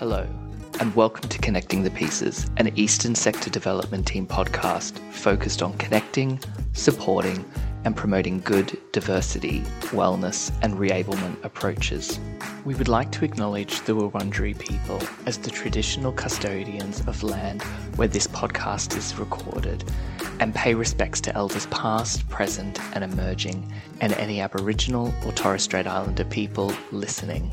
Hello, and welcome to Connecting the Pieces, an Eastern Sector Development Team podcast focused on connecting, supporting, and promoting good diversity, wellness, and reablement approaches. We would like to acknowledge the Wurundjeri people as the traditional custodians of land where this podcast is recorded and pay respects to elders past, present, and emerging, and any Aboriginal or Torres Strait Islander people listening.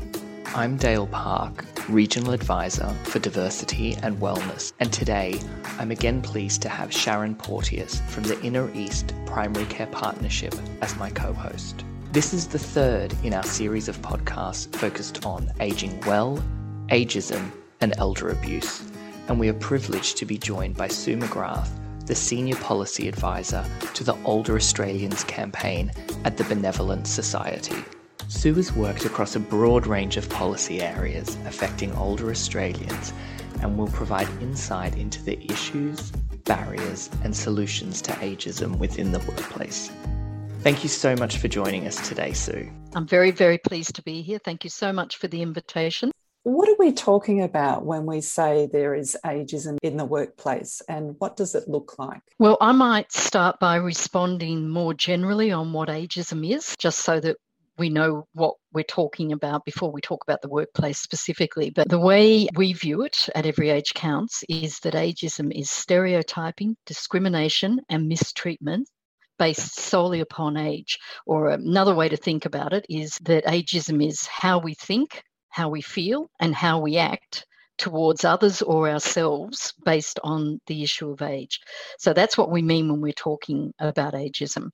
I'm Dale Park, Regional Advisor for Diversity and Wellness, and today I'm again pleased to have Sharon Porteous from the Inner East Primary Care Partnership as my co host. This is the third in our series of podcasts focused on aging well, ageism, and elder abuse, and we are privileged to be joined by Sue McGrath, the Senior Policy Advisor to the Older Australians campaign at the Benevolent Society. Sue has worked across a broad range of policy areas affecting older Australians and will provide insight into the issues, barriers, and solutions to ageism within the workplace. Thank you so much for joining us today, Sue. I'm very, very pleased to be here. Thank you so much for the invitation. What are we talking about when we say there is ageism in the workplace and what does it look like? Well, I might start by responding more generally on what ageism is, just so that we know what we're talking about before we talk about the workplace specifically. But the way we view it at Every Age Counts is that ageism is stereotyping, discrimination, and mistreatment based solely upon age. Or another way to think about it is that ageism is how we think, how we feel, and how we act towards others or ourselves based on the issue of age. So that's what we mean when we're talking about ageism.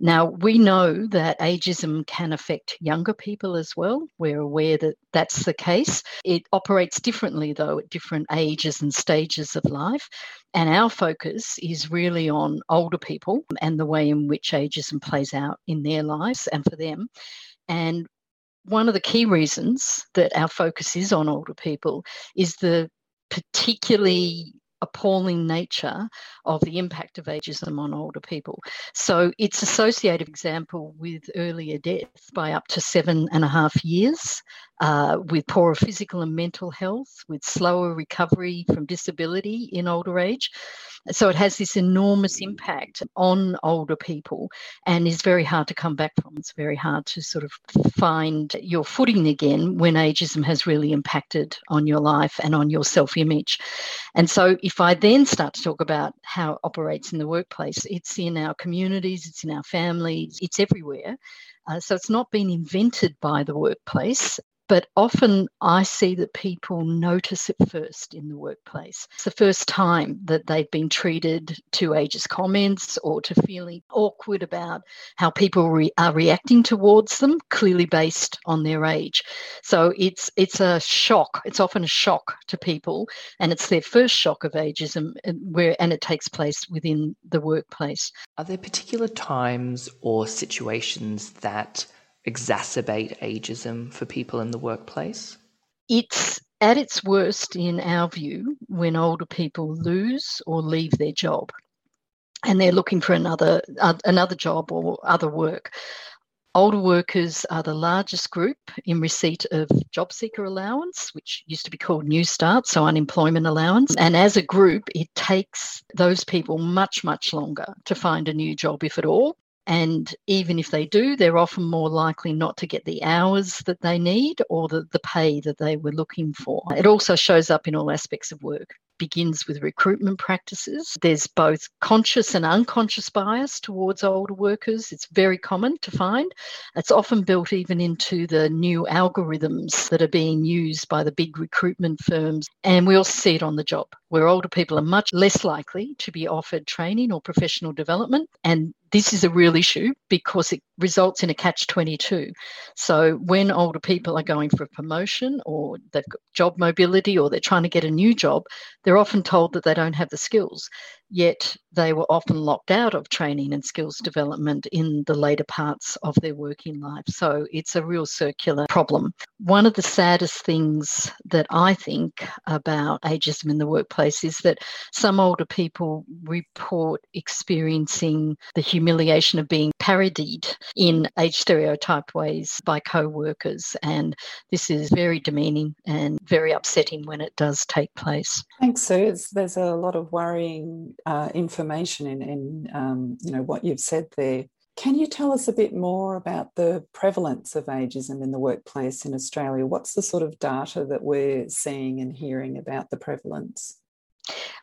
Now, we know that ageism can affect younger people as well. We're aware that that's the case. It operates differently, though, at different ages and stages of life. And our focus is really on older people and the way in which ageism plays out in their lives and for them. And one of the key reasons that our focus is on older people is the particularly appalling nature of the impact of ageism on older people. So it's associated, example, with earlier death by up to seven and a half years, uh, with poorer physical and mental health, with slower recovery from disability in older age. So it has this enormous impact on older people and is very hard to come back from. It's very hard to sort of find your footing again when ageism has really impacted on your life and on your self image. And so if I then start to talk about how it operates in the workplace, it's in our communities, it's in our families, it's everywhere. Uh, so it's not been invented by the workplace. But often I see that people notice it first in the workplace. It's the first time that they've been treated to ageist comments or to feeling awkward about how people re- are reacting towards them, clearly based on their age. So it's it's a shock. It's often a shock to people, and it's their first shock of ageism, and where and it takes place within the workplace. Are there particular times or situations that exacerbate ageism for people in the workplace? It's at its worst, in our view, when older people lose or leave their job and they're looking for another uh, another job or other work. Older workers are the largest group in receipt of job seeker allowance, which used to be called New Start, so unemployment allowance. And as a group, it takes those people much, much longer to find a new job, if at all. And even if they do, they're often more likely not to get the hours that they need or the, the pay that they were looking for. It also shows up in all aspects of work begins with recruitment practices. There's both conscious and unconscious bias towards older workers. It's very common to find. It's often built even into the new algorithms that are being used by the big recruitment firms. And we also see it on the job, where older people are much less likely to be offered training or professional development. And this is a real issue because it results in a catch 22. So when older people are going for a promotion or got job mobility or they're trying to get a new job, they're often told that they don't have the skills. Yet they were often locked out of training and skills development in the later parts of their working life. So it's a real circular problem. One of the saddest things that I think about ageism in the workplace is that some older people report experiencing the humiliation of being parodied in age stereotyped ways by co workers. And this is very demeaning and very upsetting when it does take place. Thanks, Sue. There's a lot of worrying uh, information in, in um, you know what you've said there. Can you tell us a bit more about the prevalence of ageism in the workplace in Australia? What's the sort of data that we're seeing and hearing about the prevalence?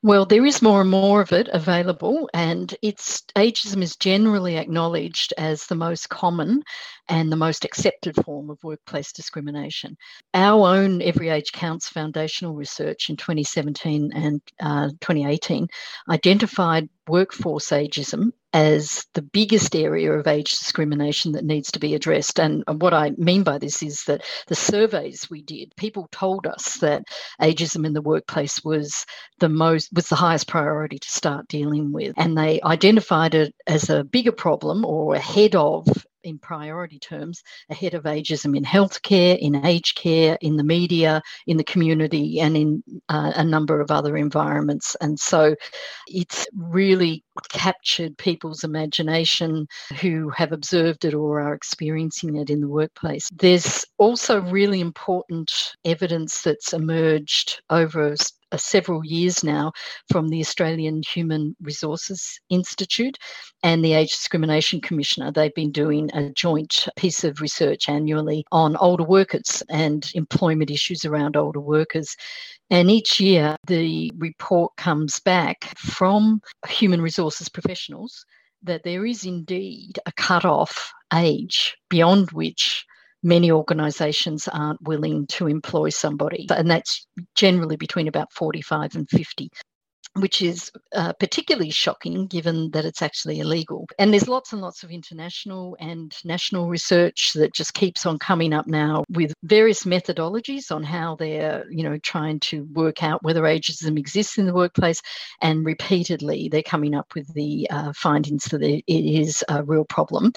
Well, there is more and more of it available, and it's ageism is generally acknowledged as the most common and the most accepted form of workplace discrimination. Our own Every Age Counts foundational research in 2017 and uh, 2018 identified workforce ageism as the biggest area of age discrimination that needs to be addressed. And what I mean by this is that the surveys we did, people told us that ageism in the workplace was the most was the highest priority to start dealing with. And they identified it as a bigger problem or ahead of in priority terms ahead of ageism in healthcare, in aged care, in the media, in the community, and in uh, a number of other environments. And so it's really captured people's imagination who have observed it or are experiencing it in the workplace. There's also really important evidence that's emerged over Uh, several years now from the Australian Human Resources Institute and the Age Discrimination Commissioner. They've been doing a joint piece of research annually on older workers and employment issues around older workers. And each year, the report comes back from human resources professionals that there is indeed a cut-off age beyond which many organisations aren't willing to employ somebody, and that's generally between about 45 and 50 which is uh, particularly shocking given that it's actually illegal. And there's lots and lots of international and national research that just keeps on coming up now with various methodologies on how they're, you know, trying to work out whether ageism exists in the workplace. And repeatedly, they're coming up with the uh, findings that it is a real problem.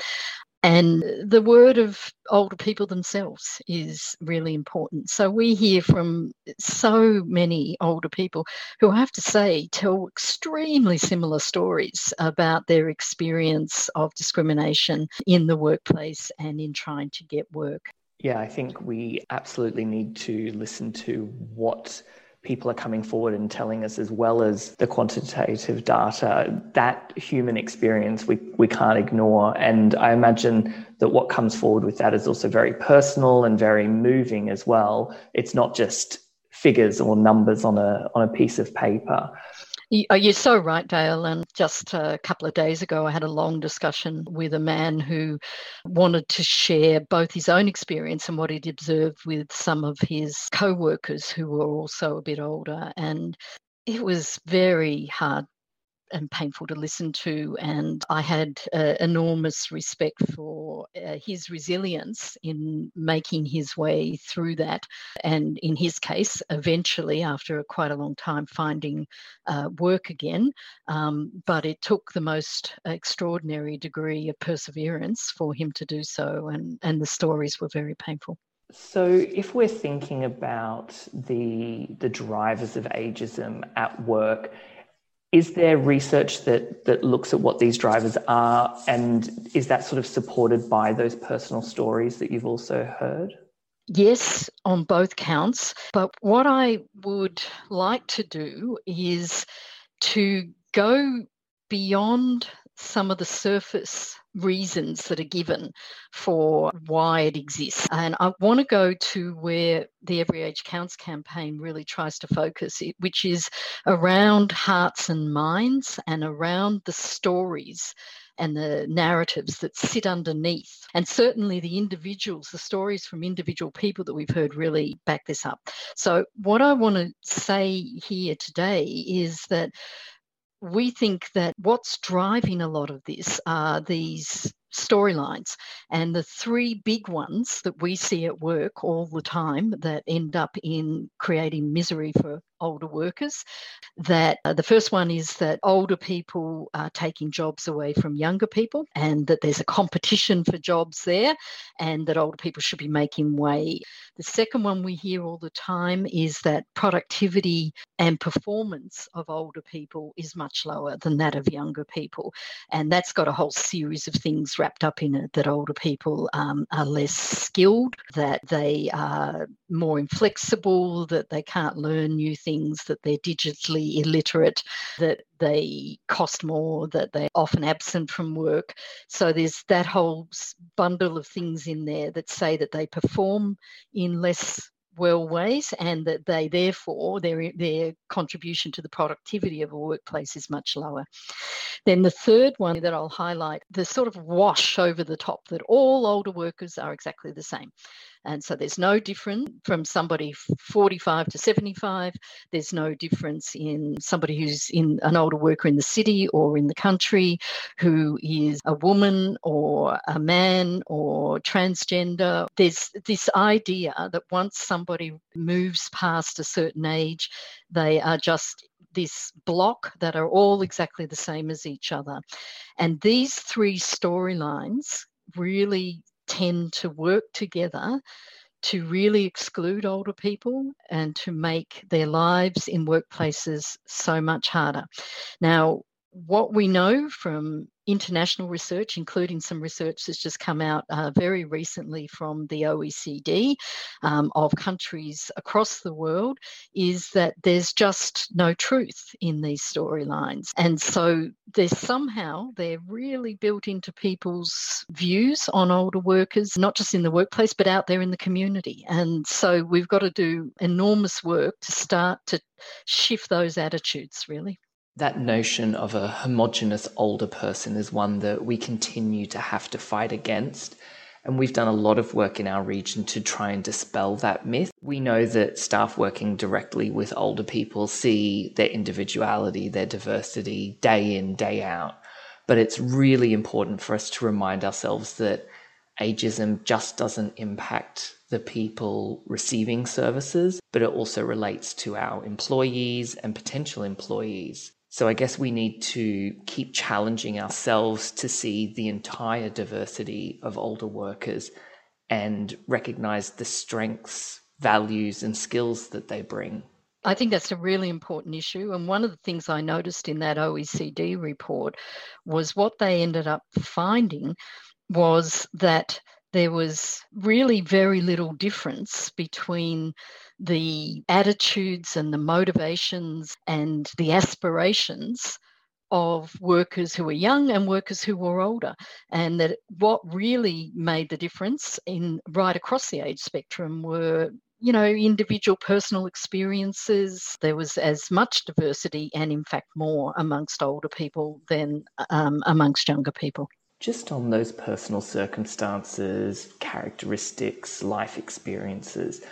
And the word of older people themselves is really important. So we hear from so many older people who I have to say tell extremely similar stories about their experience of discrimination in the workplace and in trying to get work. Yeah, I think we absolutely need to listen to what people are coming forward and telling us, as well as the quantitative data, that human experience we, we can't ignore. And I imagine that what comes forward with that is also very personal and very moving as well. It's not just figures or numbers on a on a piece of paper. Oh, you're so right, Dale. And just a couple of days ago, I had a long discussion with a man who wanted to share both his own experience and what he'd observed with some of his co workers who were also a bit older. And it was very hard and painful to listen to. And I had uh, enormous respect for uh, his resilience in making his way through that. And in his case, eventually, after quite a long time, finding uh, work again. Um, but it took the most extraordinary degree of perseverance for him to do so. And, and the stories were very painful. So, if we're thinking about the the drivers of ageism at work, is there research that that looks at what these drivers are, and is that sort of supported by those personal stories that you've also heard? Yes, on both counts. But what I would like to do is to go beyond some of the surface reasons that are given for why it exists. And I want to go to where the Every Age Counts campaign really tries to focus, it, which is around hearts and minds and around the stories and the narratives that sit underneath. And certainly the individuals, the stories from individual people that we've heard really back this up. So, what I want to say here today is that we think that what's driving a lot of this are these storylines. And the three big ones that we see at work all the time that end up in creating misery for older workers. That uh, the first one is that older people are taking jobs away from younger people, and that there's a competition for jobs there, and that older people should be making way. The second one we hear all the time is that productivity and performance of older people is much lower than that of younger people. And that's got a whole series of things wrapped up in it that older people um, are less skilled, that they are more inflexible, that they can't learn new things things, that they're digitally illiterate, that they cost more, that they're often absent from work. So there's that whole bundle of things in there that say that they perform in less well ways and that they therefore their their contribution to the productivity of a workplace is much lower. Then the third one that i'll highlight the sort of wash over the top that all older workers are exactly the same and so there's no difference from somebody 45 to 75. There's no difference in somebody who's in an older worker in the city or in the country who is a woman or a man or transgender. There's this idea that once somebody moves past a certain age, they are just this block that are all exactly the same as each other. And these three storylines really tend to work together to really exclude older people and to make their lives in workplaces so much harder. Now, what we know from international research, including some research that's just come out uh, very recently from the OECD um, of countries across the world, is that there's just no truth in these storylines. And so there's somehow they're really built into people's views on older workers, not just in the workplace, but out there in the community. And so we've got to do enormous work to start to shift those attitudes, really that notion of a homogenous older person is one that we continue to have to fight against. And we've done a lot of work in our region to try and dispel that myth. We know that staff working directly with older people see their individuality, their diversity day in, day out. But it's really important for us to remind ourselves that ageism just doesn't impact the people receiving services, but it also relates to our employees and potential employees. So I guess we need to keep challenging ourselves to see the entire diversity of older workers and recognize the strengths, values, and skills that they bring. I think that's a really important issue. And one of the things I noticed in that OECD report was what they ended up finding was that there was really very little difference between the attitudes and the motivations and the aspirations of workers who were young and workers who were older and that what really made the difference in right across the age spectrum were you know individual personal experiences. There was as much diversity and in fact more amongst older people than um, amongst younger people just on those personal circumstances characteristics life experiences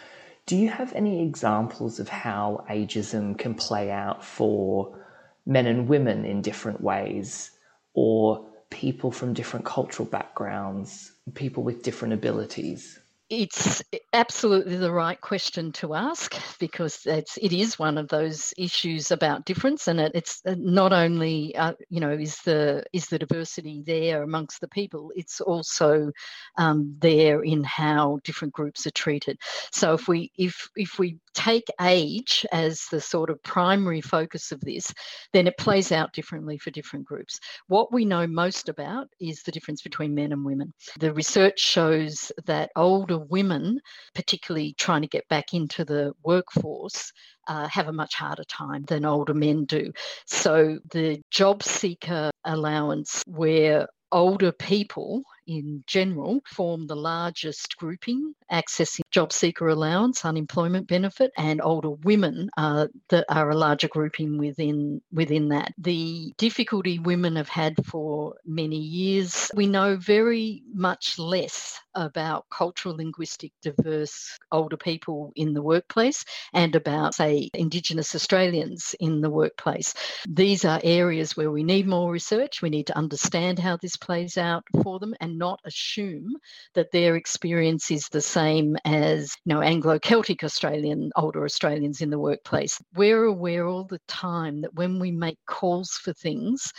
do you have any examples of how ageism can play out for men and women in different ways, or people from different cultural backgrounds, people with different abilities? It's absolutely the right question to ask because it's it is one of those issues about difference, and it, it's uh, not only uh, you know is the is the diversity there amongst the people, it's also um, there in how different groups are treated. So if we if if we take age as the sort of primary focus of this, then it plays out differently for different groups. What we know most about is the difference between men and women. The research shows that older women, particularly trying to get back into the workforce, uh, have a much harder time than older men do. So the job seeker allowance, where older people in general form the largest grouping accessing job seeker allowance unemployment benefit and older women are, that are a larger grouping within within that. The difficulty women have had for many years we know very much less about cultural, linguistic, diverse older people in the workplace and about, say, Indigenous Australians in the workplace. These are areas where we need more research. We need to understand how this plays out for them and not assume that their experience is the same as you know Anglo Celtic Australian older Australians in the workplace. We're aware all the time that when we make calls for things,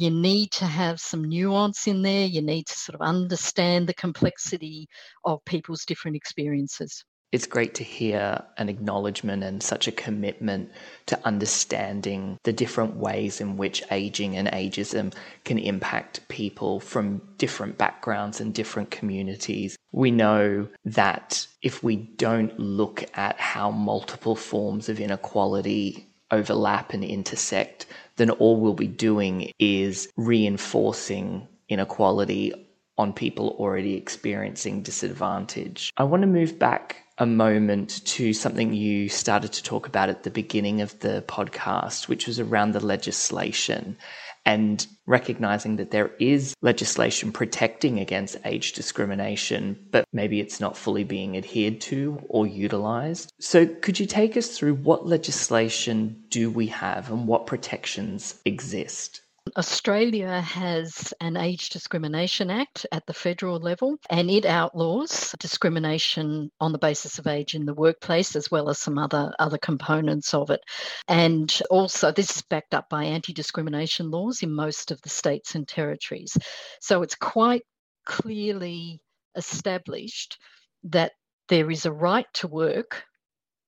you need to have some nuance in there. You need to sort of understand the complexity of people's different experiences. It's great to hear an acknowledgement and such a commitment to understanding the different ways in which aging and ageism can impact people from different backgrounds and different communities. We know that if we don't look at how multiple forms of inequality overlap and intersect, then all we'll be doing is reinforcing inequality on people already experiencing disadvantage. I want to move back a moment to something you started to talk about at the beginning of the podcast, which was around the legislation and recognizing that there is legislation protecting against age discrimination, but maybe it's not fully being adhered to or utilized. So, could you take us through what legislation do we have and what protections exist? Australia has an Age Discrimination Act at the federal level, and it outlaws discrimination on the basis of age in the workplace, as well as some other, other components of it. And also, this is backed up by anti discrimination laws in most of the states and territories. So it's quite clearly established that there is a right to work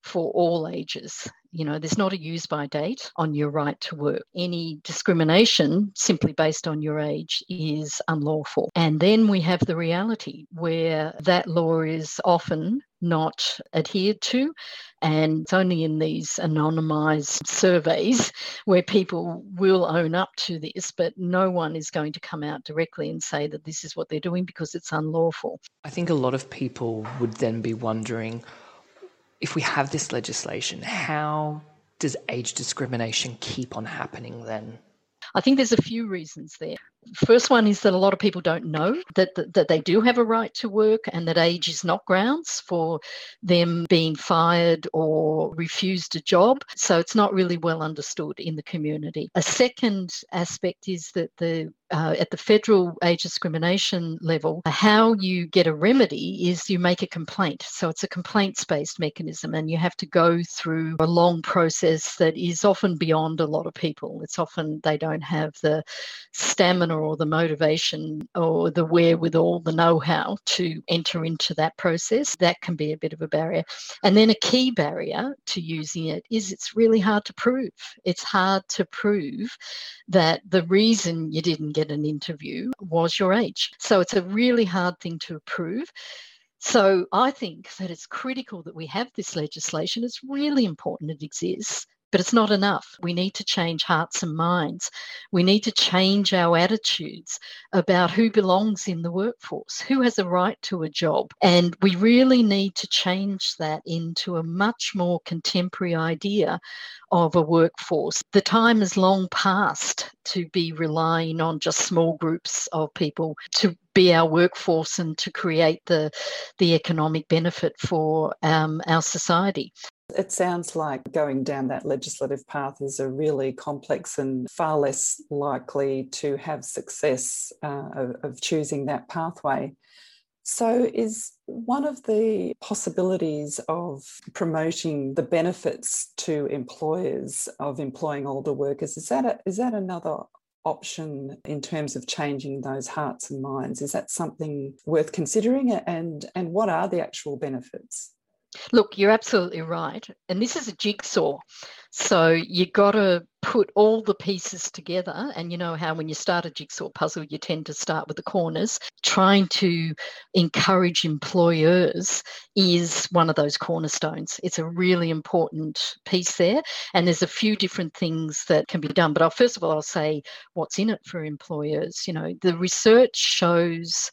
for all ages. You know, there's not a use by date on your right to work. Any discrimination simply based on your age is unlawful. And then we have the reality where that law is often not adhered to. And it's only in these anonymised surveys where people will own up to this, but no one is going to come out directly and say that this is what they're doing because it's unlawful. I think a lot of people would then be wondering if we have this legislation, how does age discrimination keep on happening then? I think there's a few reasons there. First one is that a lot of people don't know that, that, that they do have a right to work and that age is not grounds for them being fired or refused a job. So it's not really well understood in the community. A second aspect is that the uh, at the federal age discrimination level, how you get a remedy is you make a complaint. So it's a complaints based mechanism, and you have to go through a long process that is often beyond a lot of people. It's often they don't have the stamina or the motivation or the wherewithal, the know how to enter into that process. That can be a bit of a barrier. And then a key barrier to using it is it's really hard to prove. It's hard to prove that the reason you didn't get an interview was your age. So it's a really hard thing to prove. So I think that it's critical that we have this legislation. It's really important it exists. But it's not enough. We need to change hearts and minds. We need to change our attitudes about who belongs in the workforce, who has a right to a job. And we really need to change that into a much more contemporary idea of a workforce. The time is long past to be relying on just small groups of people to be our workforce and to create the the economic benefit for um, our society. It sounds like going down that legislative path is a really complex and far less likely to have success uh, of, of choosing that pathway. So, is one of the possibilities of promoting the benefits to employers of employing older workers is that a, is that another option in terms of changing those hearts and minds? Is that something worth considering? And and what are the actual benefits? Look, you're absolutely right. And this is a jigsaw. So you've got to put all the pieces together. And you know how when you start a jigsaw puzzle, you tend to start with the corners. Trying to encourage employers is one of those cornerstones. It's a really important piece there. And there's a few different things that can be done. But I'll, first of all, I'll say what's in it for employers. You know, the research shows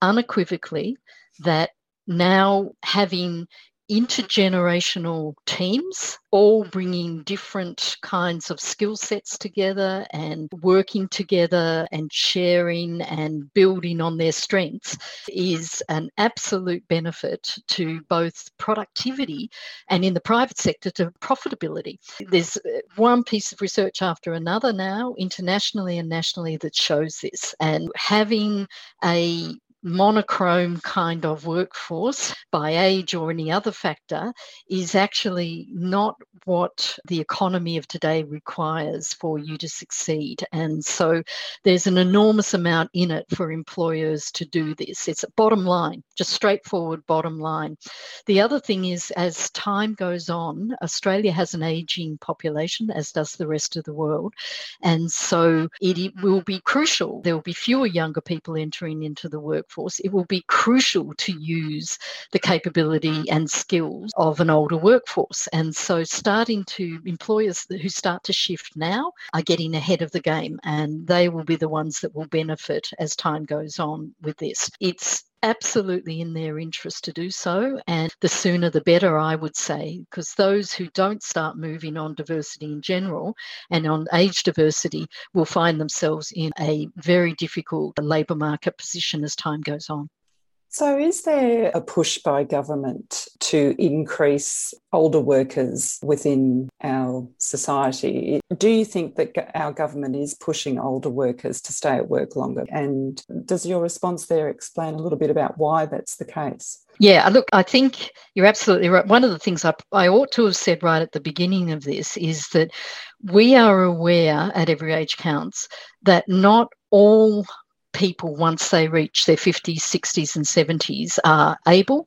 unequivocally that now having intergenerational teams, all bringing different kinds of skill sets together and working together and sharing and building on their strengths is an absolute benefit to both productivity and in the private sector to profitability. There's uh, one piece of research after another now, internationally and nationally, that shows this. And having a monochrome kind of workforce by age or any other factor is actually not what the economy of today requires for you to succeed. And so there's an enormous amount in it for employers to do this. It's a bottom line, just straightforward bottom line. The other thing is, as time goes on, Australia has an aging population, as does the rest of the world. And so it will be crucial. There will be fewer younger people entering into the work workforce, it will be crucial to use the capability and skills of an older workforce. And so, starting to employers who start to shift now are getting ahead of the game, and they will be the ones that will benefit as time goes on with this. It's absolutely in their interest to do so. And the sooner the better, I would say, because those who don't start moving on diversity in general and on age diversity will find themselves in a very difficult labour market position as time goes on. So, is there a push by government to increase older workers within our society? Do you think that our government is pushing older workers to stay at work longer? And does your response there explain a little bit about why that's the case? Yeah, look, I think you're absolutely right. One of the things I, I ought to have said right at the beginning of this is that we are aware at Every Age Counts that not all people, once they reach their 50s, 60s, and 70s, are able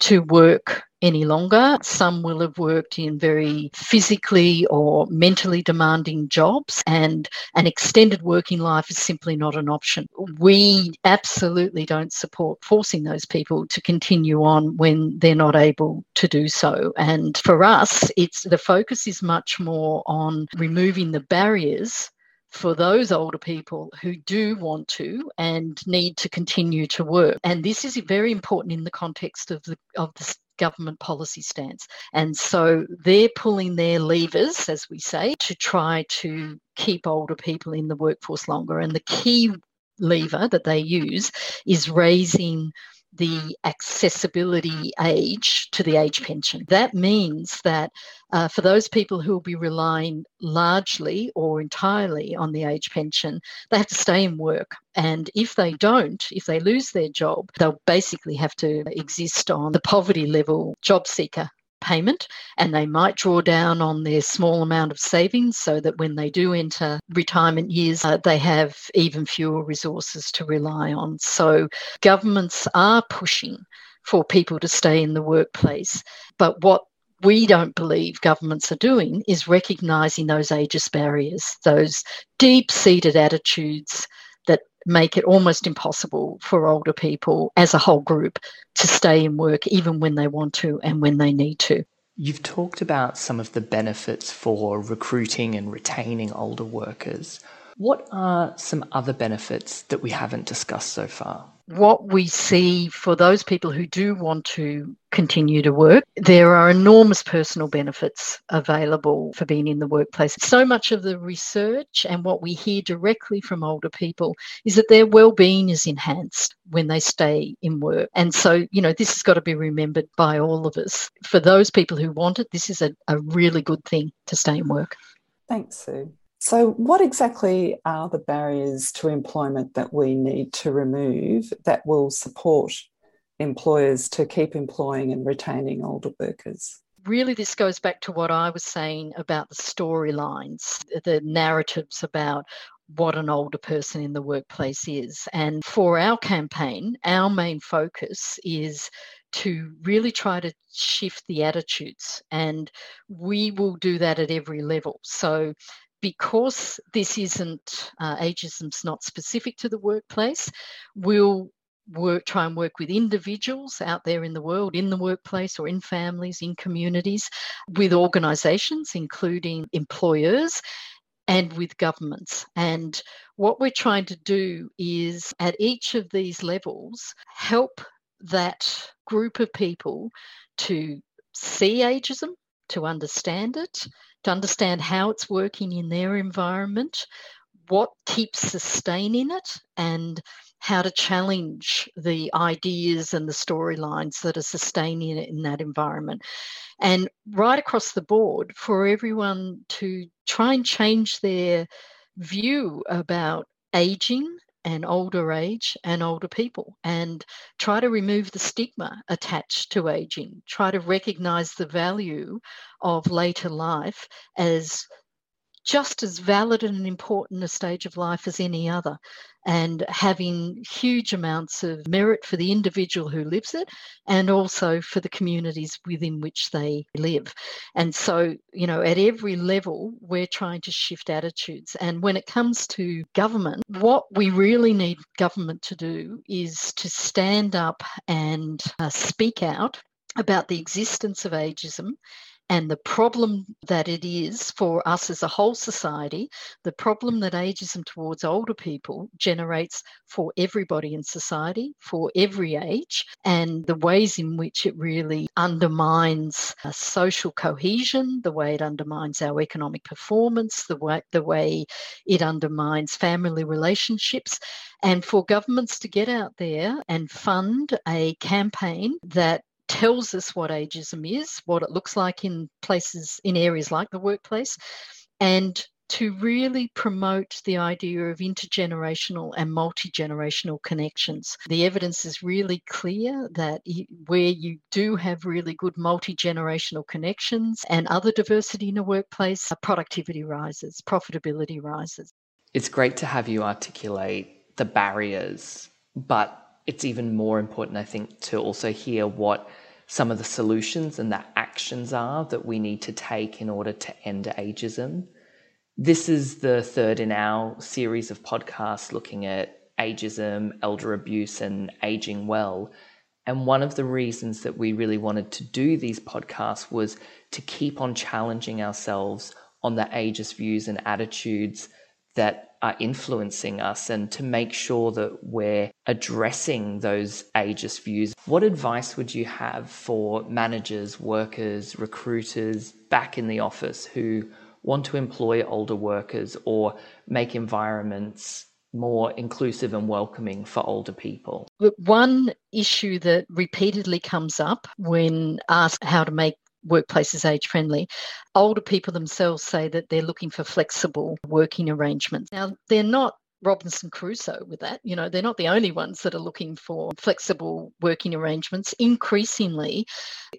to work any longer. Some will have worked in very physically or mentally demanding jobs, and an extended working life is simply not an option. We absolutely don't support forcing those people to continue on when they're not able to do so. And for us, it's the focus is much more on removing the barriers for those older people who do want to and need to continue to work. And this is very important in the context of the of the government policy stance. And so they're pulling their levers, as we say, to try to keep older people in the workforce longer. And the key lever that they use is raising the accessibility age to the age pension. That means that uh, for those people who will be relying largely or entirely on the age pension, they have to stay in work. And if they don't, if they lose their job, they'll basically have to exist on the poverty level job seeker payment and they might draw down on their small amount of savings so that when they do enter retirement years, uh, they have even fewer resources to rely on. So governments are pushing for people to stay in the workplace. But what we don't believe governments are doing is recognising those ageist barriers, those deep seated attitudes make it almost impossible for older people as a whole group to stay in work even when they want to and when they need to. You've talked about some of the benefits for recruiting and retaining older workers. What are some other benefits that we haven't discussed so far? What we see for those people who do want to continue to work, there are enormous personal benefits available for being in the workplace. So much of the research and what we hear directly from older people is that their well-being is enhanced when they stay in work. And so, you know, this has got to be remembered by all of us. For those people who want it, this is a, a really good thing to stay in work. Thanks, Sue. So, what exactly are the barriers to employment that we need to remove that will support employers to keep employing and retaining older workers? Really, this goes back to what I was saying about the storylines, the narratives about what an older person in the workplace is. And for our campaign, our main focus is to really try to shift the attitudes. And we will do that at every level. So, because this isn't uh, ageism's not specific to the workplace, we'll work try and work with individuals out there in the world, in the workplace or in families, in communities, with organisations, including employers. And with governments. And what we're trying to do is at each of these levels help that group of people to see ageism, to understand it, to understand how it's working in their environment, what keeps sustaining it, and how to challenge the ideas and the storylines that are sustaining it in that environment. And right across the board, for everyone to try and change their view about aging and older age and older people and try to remove the stigma attached to aging, try to recognize the value of later life as just as valid and important a stage of life as any other, and having huge amounts of merit for the individual who lives it and also for the communities within which they live. And so, you know, at every level, we're trying to shift attitudes. And when it comes to government, what we really need government to do is to stand up and uh, speak out about the existence of ageism and the problem that it is for us as a whole society, the problem that ageism towards older people generates for everybody in society, for every age, and the ways in which it really undermines social cohesion, the way it undermines our economic performance, the way, the way it undermines family relationships, and for governments to get out there and fund a campaign that tells us what ageism is, what it looks like in places, in areas like the workplace, and to really promote the idea of intergenerational and multi generational connections. The evidence is really clear that where you do have really good multi generational connections and other diversity in a workplace, uh, productivity rises, profitability rises. It's great to have you articulate the barriers, but it's even more important, I think, to also hear what some of the solutions and the actions are that we need to take in order to end ageism. This is the third in our series of podcasts looking at ageism, elder abuse, and aging well. And one of the reasons that we really wanted to do these podcasts was to keep on challenging ourselves on the ageist views and attitudes that are influencing us and to make sure that we're addressing those ageist views. What advice would you have for managers, workers, recruiters back in the office who want to employ older workers or make environments more inclusive and welcoming for older people? One issue that repeatedly comes up when asked how to make workplaces age friendly. Older people themselves say that they're looking for flexible working arrangements. Now, they're not Robinson Crusoe with that. You know, they're not the only ones that are looking for flexible working arrangements. Increasingly,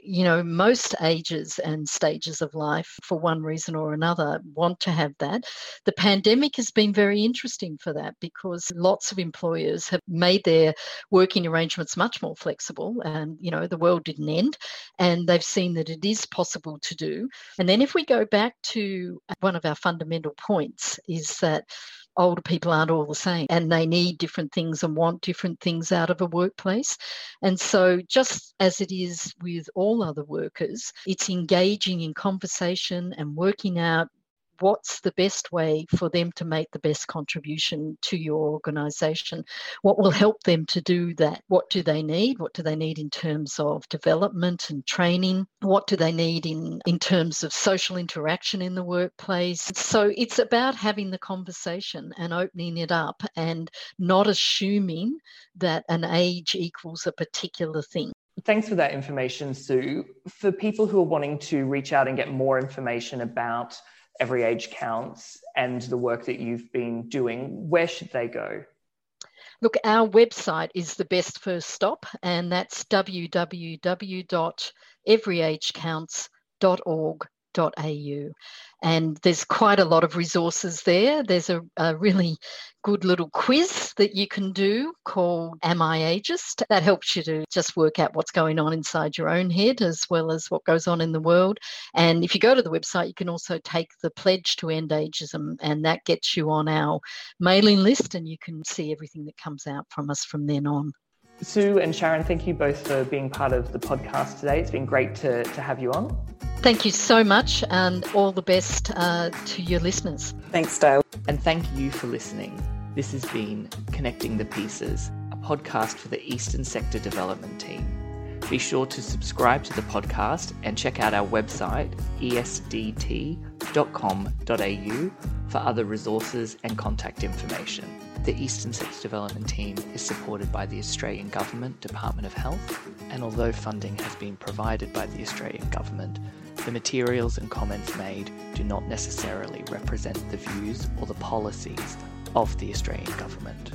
you know, most ages and stages of life, for one reason or another, want to have that. The pandemic has been very interesting for that because lots of employers have made their working arrangements much more flexible and, you know, the world didn't end and they've seen that it is possible to do. And then if we go back to one of our fundamental points is that older people aren't all the same and they need different things and want different things out of a workplace. And so, just as it is with all other workers, it's engaging in conversation and working out what's the best way for them to make the best contribution to your organization? What will help them to do that? What do they need? What do they need in terms of development and training? What do they need in, in terms of social interaction in the workplace? So it's about having the conversation and opening it up and not assuming that an age equals a particular thing. Thanks for that information, Sue. For people who are wanting to reach out and get more information about Every Age Counts and the work that you've been doing, where should they go? Look, our website is the best first stop, and that's www.everyagecounts.org.au and there's quite a lot of resources there. There's a, a, really good little quiz that you can do called Am I Ageist? That helps you to just work out what's going on inside your own head as well as what goes on in the world. And if you go to the website, you can also take the pledge to end ageism, and that gets you on our mailing list, and you can see everything that comes out from us from then on. Sue and Sharon, thank you both for being part of the podcast today. It's been great to, to have you on. Thank you so much, and all the best uh, to your listeners. Thanks, Dale. And thank you for listening. This has been Connecting the Pieces, a podcast for the Eastern Sector Development Team. Be sure to subscribe to the podcast and check out our website, esdt.com.au, for other resources and contact information. The Eastern Sector Development Team is supported by the Australian Government Department of Health, and although funding has been provided by the Australian Government, the materials and comments made do not necessarily represent the views or the policies of the Australian Government.